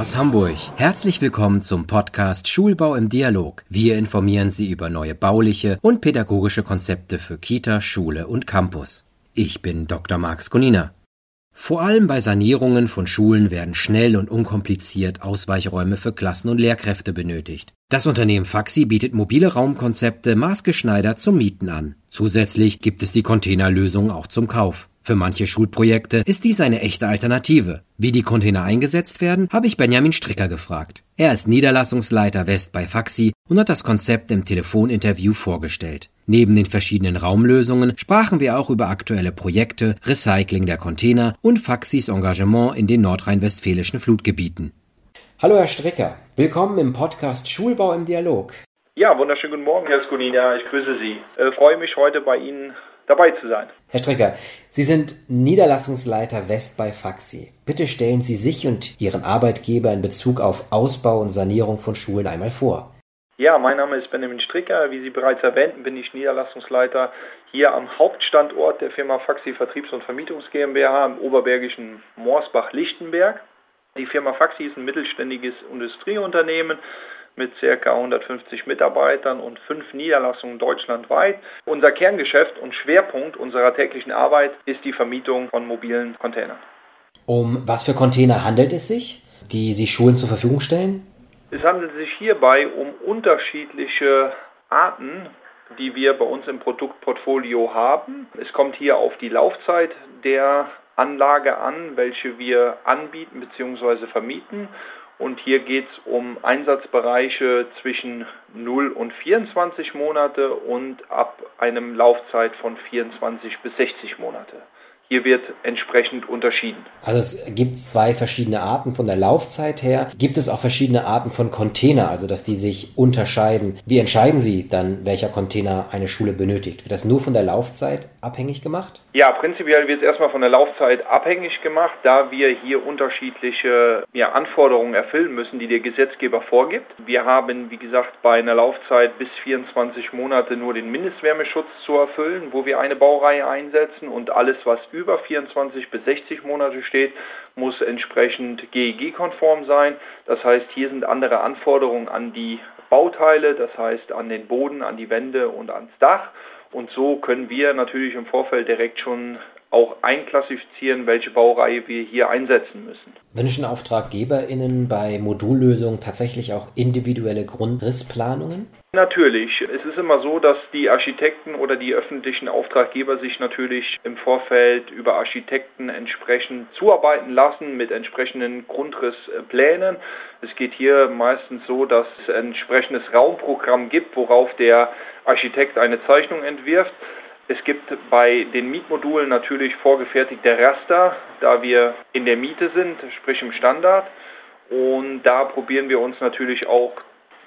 aus Hamburg. Herzlich willkommen zum Podcast Schulbau im Dialog. Wir informieren Sie über neue bauliche und pädagogische Konzepte für Kita, Schule und Campus. Ich bin Dr. Max Konina. Vor allem bei Sanierungen von Schulen werden schnell und unkompliziert Ausweichräume für Klassen und Lehrkräfte benötigt. Das Unternehmen Faxi bietet mobile Raumkonzepte maßgeschneidert zum Mieten an. Zusätzlich gibt es die Containerlösung auch zum Kauf. Für manche Schulprojekte ist dies eine echte Alternative. Wie die Container eingesetzt werden, habe ich Benjamin Stricker gefragt. Er ist Niederlassungsleiter West bei Faxi und hat das Konzept im Telefoninterview vorgestellt. Neben den verschiedenen Raumlösungen sprachen wir auch über aktuelle Projekte, Recycling der Container und Faxis Engagement in den nordrhein-westfälischen Flutgebieten. Hallo Herr Stricker, willkommen im Podcast Schulbau im Dialog. Ja, wunderschönen guten Morgen, Herr Skunina. Ich grüße Sie. Äh, freue mich heute bei Ihnen dabei zu sein. Herr Stricker, Sie sind Niederlassungsleiter West bei Faxi. Bitte stellen Sie sich und Ihren Arbeitgeber in Bezug auf Ausbau und Sanierung von Schulen einmal vor. Ja, mein Name ist Benjamin Stricker. Wie Sie bereits erwähnten, bin ich Niederlassungsleiter hier am Hauptstandort der Firma Faxi Vertriebs- und Vermietungs GmbH im oberbergischen Morsbach-Lichtenberg. Die Firma Faxi ist ein mittelständiges Industrieunternehmen mit ca. 150 Mitarbeitern und fünf Niederlassungen deutschlandweit. Unser Kerngeschäft und Schwerpunkt unserer täglichen Arbeit ist die Vermietung von mobilen Containern. Um was für Container handelt es sich, die Sie Schulen zur Verfügung stellen? Es handelt sich hierbei um unterschiedliche Arten, die wir bei uns im Produktportfolio haben. Es kommt hier auf die Laufzeit der Anlage an, welche wir anbieten bzw. vermieten. Und hier geht es um Einsatzbereiche zwischen 0 und 24 Monate und ab einem Laufzeit von 24 bis 60 Monate. Hier wird entsprechend unterschieden. Also es gibt zwei verschiedene Arten von der Laufzeit her. Gibt es auch verschiedene Arten von Container, also dass die sich unterscheiden? Wie entscheiden Sie dann, welcher Container eine Schule benötigt? Wird das nur von der Laufzeit abhängig gemacht? Ja, prinzipiell wird es erstmal von der Laufzeit abhängig gemacht, da wir hier unterschiedliche ja, Anforderungen erfüllen müssen, die der Gesetzgeber vorgibt. Wir haben, wie gesagt, bei einer Laufzeit bis 24 Monate nur den Mindestwärmeschutz zu erfüllen, wo wir eine Baureihe einsetzen und alles, was über über 24 bis 60 Monate steht, muss entsprechend GEG-konform sein. Das heißt, hier sind andere Anforderungen an die Bauteile, das heißt an den Boden, an die Wände und ans Dach. Und so können wir natürlich im Vorfeld direkt schon auch einklassifizieren, welche Baureihe wir hier einsetzen müssen. Wünschen AuftraggeberInnen bei Modullösungen tatsächlich auch individuelle Grundrissplanungen? Natürlich. Es ist immer so, dass die Architekten oder die öffentlichen Auftraggeber sich natürlich im Vorfeld über Architekten entsprechend zuarbeiten lassen mit entsprechenden Grundrissplänen. Es geht hier meistens so, dass es ein entsprechendes Raumprogramm gibt, worauf der Architekt eine Zeichnung entwirft. Es gibt bei den Mietmodulen natürlich vorgefertigte Raster, da wir in der Miete sind, sprich im Standard. Und da probieren wir uns natürlich auch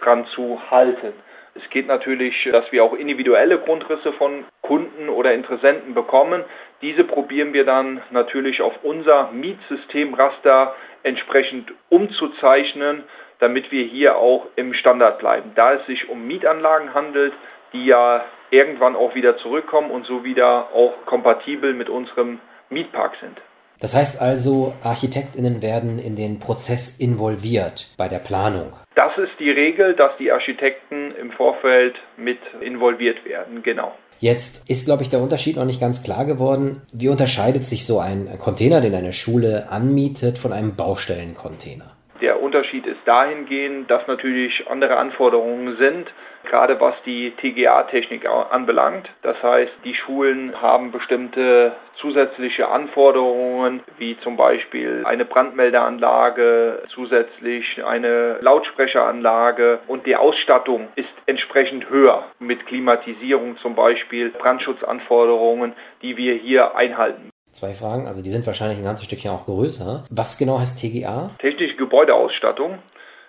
dran zu halten. Es geht natürlich, dass wir auch individuelle Grundrisse von Kunden oder Interessenten bekommen. Diese probieren wir dann natürlich auf unser Mietsystemraster entsprechend umzuzeichnen, damit wir hier auch im Standard bleiben. Da es sich um Mietanlagen handelt, die ja irgendwann auch wieder zurückkommen und so wieder auch kompatibel mit unserem Mietpark sind. Das heißt also, Architektinnen werden in den Prozess involviert bei der Planung. Das ist die Regel, dass die Architekten im Vorfeld mit involviert werden, genau. Jetzt ist, glaube ich, der Unterschied noch nicht ganz klar geworden. Wie unterscheidet sich so ein Container, den eine Schule anmietet, von einem Baustellencontainer? Der Unterschied ist dahingehend, dass natürlich andere Anforderungen sind gerade was die TGA-Technik anbelangt. Das heißt, die Schulen haben bestimmte zusätzliche Anforderungen, wie zum Beispiel eine Brandmeldeanlage, zusätzlich eine Lautsprecheranlage und die Ausstattung ist entsprechend höher mit Klimatisierung zum Beispiel, Brandschutzanforderungen, die wir hier einhalten. Zwei Fragen, also die sind wahrscheinlich ein ganzes Stückchen auch größer. Was genau heißt TGA? Technische Gebäudeausstattung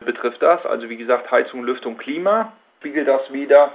betrifft das, also wie gesagt Heizung, Lüftung, Klima spiegelt das wieder.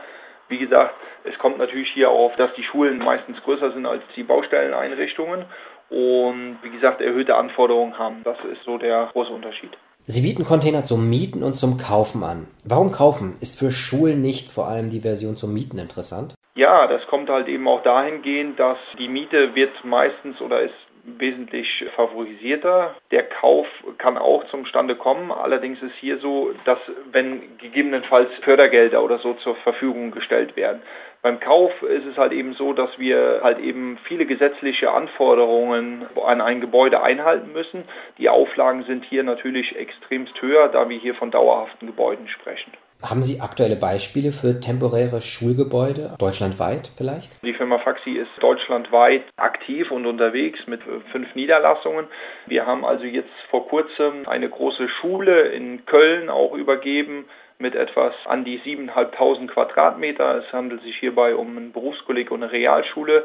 Wie gesagt, es kommt natürlich hier auf, dass die Schulen meistens größer sind als die Baustelleneinrichtungen und wie gesagt erhöhte Anforderungen haben. Das ist so der große Unterschied. Sie bieten Container zum Mieten und zum Kaufen an. Warum kaufen? Ist für Schulen nicht vor allem die Version zum Mieten interessant? Ja, das kommt halt eben auch dahingehend, dass die Miete wird meistens oder ist wesentlich favorisierter. Der Kauf kann auch zum Stande kommen. Allerdings ist hier so, dass wenn gegebenenfalls Fördergelder oder so zur Verfügung gestellt werden. Beim Kauf ist es halt eben so, dass wir halt eben viele gesetzliche Anforderungen an ein Gebäude einhalten müssen. Die Auflagen sind hier natürlich extremst höher, da wir hier von dauerhaften Gebäuden sprechen. Haben Sie aktuelle Beispiele für temporäre Schulgebäude, deutschlandweit vielleicht? Die Firma Faxi ist deutschlandweit aktiv und unterwegs mit fünf Niederlassungen. Wir haben also jetzt vor kurzem eine große Schule in Köln auch übergeben mit etwas an die 7.500 Quadratmeter. Es handelt sich hierbei um ein Berufskolleg und eine Realschule,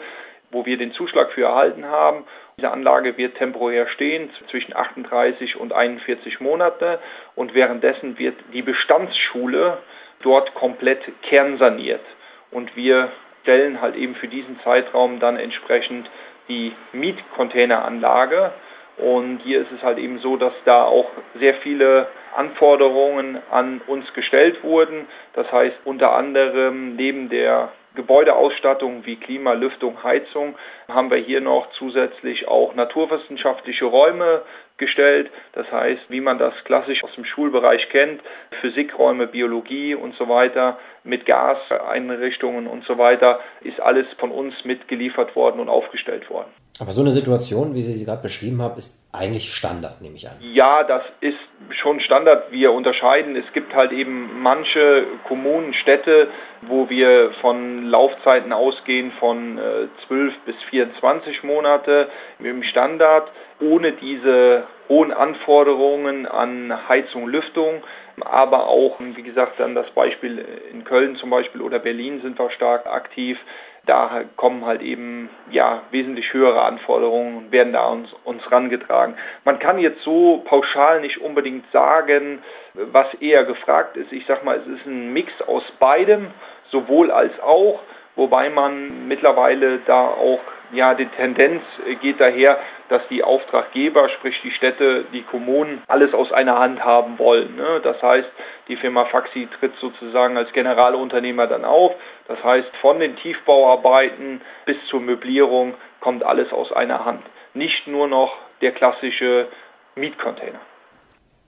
wo wir den Zuschlag für erhalten haben. Diese Anlage wird temporär stehen zwischen 38 und 41 Monate und währenddessen wird die Bestandsschule dort komplett kernsaniert. Und wir stellen halt eben für diesen Zeitraum dann entsprechend die Mietcontaineranlage. Und hier ist es halt eben so, dass da auch sehr viele Anforderungen an uns gestellt wurden. Das heißt unter anderem neben der Gebäudeausstattung wie Klima, Lüftung, Heizung haben wir hier noch zusätzlich auch naturwissenschaftliche Räume gestellt. Das heißt, wie man das klassisch aus dem Schulbereich kennt, Physikräume, Biologie und so weiter, mit Gaseinrichtungen und so weiter, ist alles von uns mitgeliefert worden und aufgestellt worden. Aber so eine Situation, wie Sie sie gerade beschrieben haben, ist eigentlich Standard, nehme ich an. Ja, das ist schon Standard. Wir unterscheiden. Es gibt halt eben manche Kommunen, Städte, wo wir von Laufzeiten ausgehen von äh, 12 bis 24 Monate im Standard, ohne diese hohen Anforderungen an Heizung, Lüftung. Aber auch, wie gesagt, dann das Beispiel in Köln zum Beispiel oder Berlin sind wir stark aktiv da kommen halt eben ja wesentlich höhere Anforderungen und werden da uns, uns rangetragen. Man kann jetzt so pauschal nicht unbedingt sagen, was eher gefragt ist. Ich sag mal, es ist ein Mix aus beidem, sowohl als auch, wobei man mittlerweile da auch ja die Tendenz geht daher, dass die Auftraggeber, sprich die Städte, die Kommunen, alles aus einer Hand haben wollen. Ne? Das heißt, die Firma Faxi tritt sozusagen als Generalunternehmer dann auf. Das heißt, von den Tiefbauarbeiten bis zur Möblierung kommt alles aus einer Hand. Nicht nur noch der klassische Mietcontainer.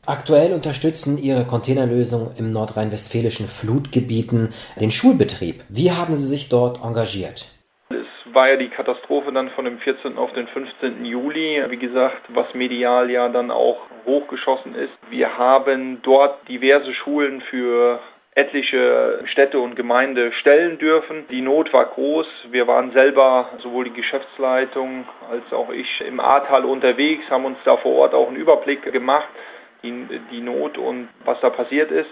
Aktuell unterstützen Ihre Containerlösungen im nordrhein-westfälischen Flutgebieten den Schulbetrieb. Wie haben Sie sich dort engagiert? War ja die Katastrophe dann von dem 14. auf den 15. Juli, wie gesagt, was medial ja dann auch hochgeschossen ist. Wir haben dort diverse Schulen für etliche Städte und Gemeinde stellen dürfen. Die Not war groß. Wir waren selber, sowohl die Geschäftsleitung als auch ich, im Ahrtal unterwegs, haben uns da vor Ort auch einen Überblick gemacht, die, die Not und was da passiert ist.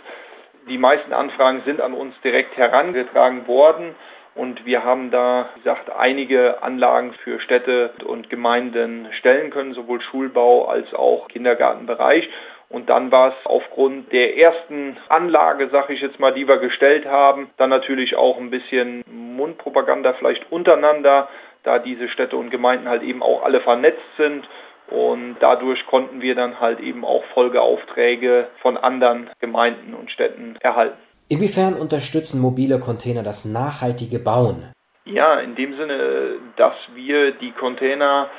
Die meisten Anfragen sind an uns direkt herangetragen worden. Und wir haben da, wie gesagt, einige Anlagen für Städte und Gemeinden stellen können, sowohl Schulbau als auch Kindergartenbereich. Und dann war es aufgrund der ersten Anlage, sag ich jetzt mal, die wir gestellt haben, dann natürlich auch ein bisschen Mundpropaganda vielleicht untereinander, da diese Städte und Gemeinden halt eben auch alle vernetzt sind. Und dadurch konnten wir dann halt eben auch Folgeaufträge von anderen Gemeinden und Städten erhalten. Inwiefern unterstützen mobile Container das nachhaltige Bauen? Ja, in dem Sinne, dass wir die Container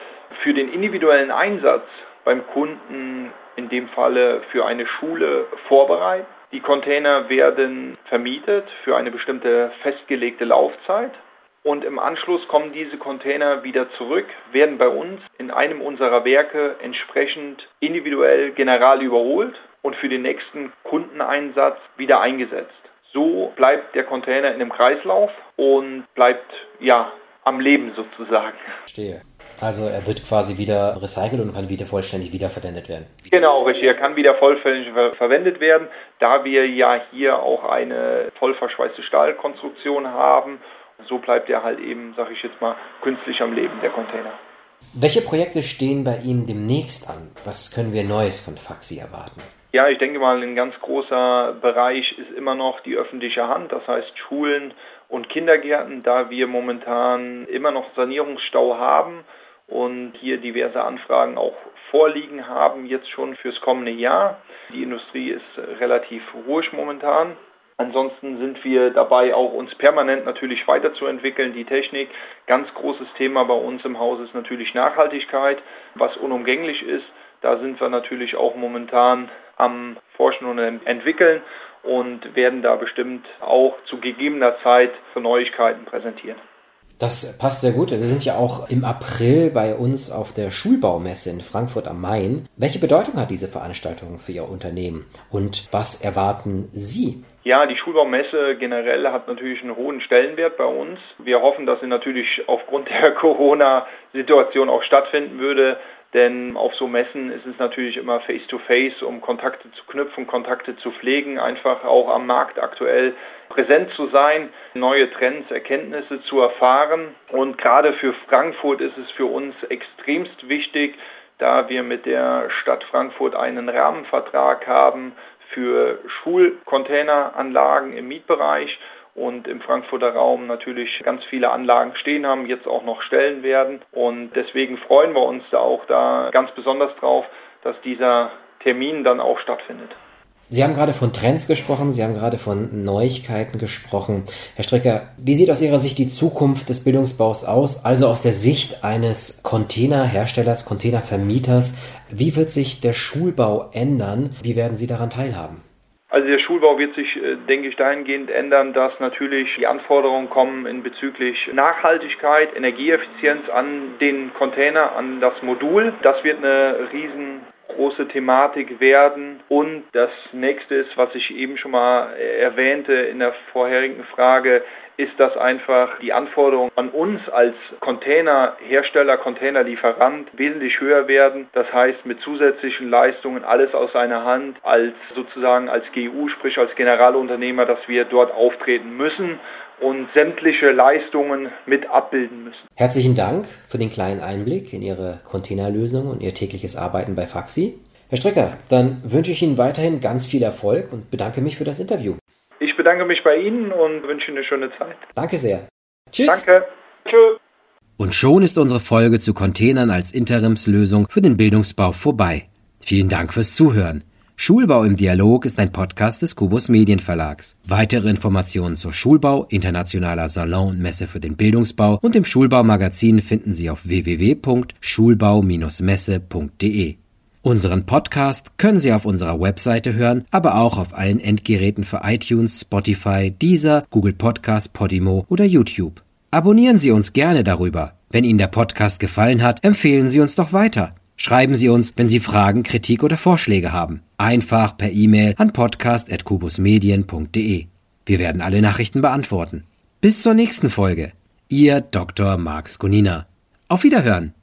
für den individuellen Einsatz beim Kunden, in dem Falle für eine Schule, vorbereiten. Die Container werden vermietet für eine bestimmte festgelegte Laufzeit. Und im Anschluss kommen diese Container wieder zurück, werden bei uns in einem unserer Werke entsprechend individuell general überholt und für den nächsten Kundeneinsatz wieder eingesetzt. So bleibt der Container in dem Kreislauf und bleibt ja am Leben sozusagen. Verstehe. Also er wird quasi wieder recycelt und kann wieder vollständig wiederverwendet werden. Genau, richtig. Er kann wieder vollständig ver verwendet werden, da wir ja hier auch eine voll verschweißte Stahlkonstruktion haben. So bleibt er halt eben, sag ich jetzt mal, künstlich am Leben, der Container. Welche Projekte stehen bei Ihnen demnächst an? Was können wir Neues von Faxi erwarten? Ja, ich denke mal, ein ganz großer Bereich ist immer noch die öffentliche Hand, das heißt Schulen und Kindergärten, da wir momentan immer noch Sanierungsstau haben und hier diverse Anfragen auch vorliegen haben, jetzt schon fürs kommende Jahr. Die Industrie ist relativ ruhig momentan. Ansonsten sind wir dabei, auch uns permanent natürlich weiterzuentwickeln. Die Technik, ganz großes Thema bei uns im Haus ist natürlich Nachhaltigkeit, was unumgänglich ist. Da sind wir natürlich auch momentan am Forschen und Entwickeln und werden da bestimmt auch zu gegebener Zeit für Neuigkeiten präsentieren. Das passt sehr gut. Sie sind ja auch im April bei uns auf der Schulbaumesse in Frankfurt am Main. Welche Bedeutung hat diese Veranstaltung für Ihr Unternehmen und was erwarten Sie? Ja, die Schulbaumesse generell hat natürlich einen hohen Stellenwert bei uns. Wir hoffen, dass sie natürlich aufgrund der Corona-Situation auch stattfinden würde. Denn auf so Messen ist es natürlich immer face-to-face, -face, um Kontakte zu knüpfen, Kontakte zu pflegen, einfach auch am Markt aktuell präsent zu sein, neue Trends, Erkenntnisse zu erfahren. Und gerade für Frankfurt ist es für uns extremst wichtig, da wir mit der Stadt Frankfurt einen Rahmenvertrag haben für Schulcontaineranlagen im Mietbereich und im Frankfurter Raum natürlich ganz viele Anlagen stehen haben, jetzt auch noch stellen werden. Und deswegen freuen wir uns da auch da ganz besonders drauf, dass dieser Termin dann auch stattfindet. Sie haben gerade von Trends gesprochen, Sie haben gerade von Neuigkeiten gesprochen. Herr Strecker, wie sieht aus Ihrer Sicht die Zukunft des Bildungsbaus aus, also aus der Sicht eines Containerherstellers, Containervermieters? Wie wird sich der Schulbau ändern? Wie werden Sie daran teilhaben? Also der Schulbau wird sich, äh, denke ich, dahingehend ändern, dass natürlich die Anforderungen kommen in bezüglich Nachhaltigkeit, Energieeffizienz an den Container, an das Modul. Das wird eine riesengroße Thematik werden. Und das nächste ist, was ich eben schon mal erwähnte in der vorherigen Frage, ist, dass einfach die Anforderungen an uns als Containerhersteller, Containerlieferant wesentlich höher werden. Das heißt, mit zusätzlichen Leistungen alles aus einer Hand als sozusagen als GU, sprich als Generalunternehmer, dass wir dort auftreten müssen und sämtliche Leistungen mit abbilden müssen. Herzlichen Dank für den kleinen Einblick in Ihre Containerlösung und Ihr tägliches Arbeiten bei Faxi. Herr Stricker, dann wünsche ich Ihnen weiterhin ganz viel Erfolg und bedanke mich für das Interview. Ich bedanke mich bei Ihnen und wünsche Ihnen eine schöne Zeit. Danke sehr. Tschüss. Danke. Tschüss. Und schon ist unsere Folge zu Containern als Interimslösung für den Bildungsbau vorbei. Vielen Dank fürs Zuhören. Schulbau im Dialog ist ein Podcast des Kubus Medienverlags. Weitere Informationen zur Schulbau, internationaler Salon und Messe für den Bildungsbau und dem Schulbaumagazin finden Sie auf www.schulbau-messe.de. Unseren Podcast können Sie auf unserer Webseite hören, aber auch auf allen Endgeräten für iTunes, Spotify, Deezer, Google Podcast, Podimo oder YouTube. Abonnieren Sie uns gerne darüber. Wenn Ihnen der Podcast gefallen hat, empfehlen Sie uns doch weiter. Schreiben Sie uns, wenn Sie Fragen, Kritik oder Vorschläge haben. Einfach per E-Mail an podcast.kubusmedien.de. Wir werden alle Nachrichten beantworten. Bis zur nächsten Folge. Ihr Dr. Marx Gunina. Auf Wiederhören.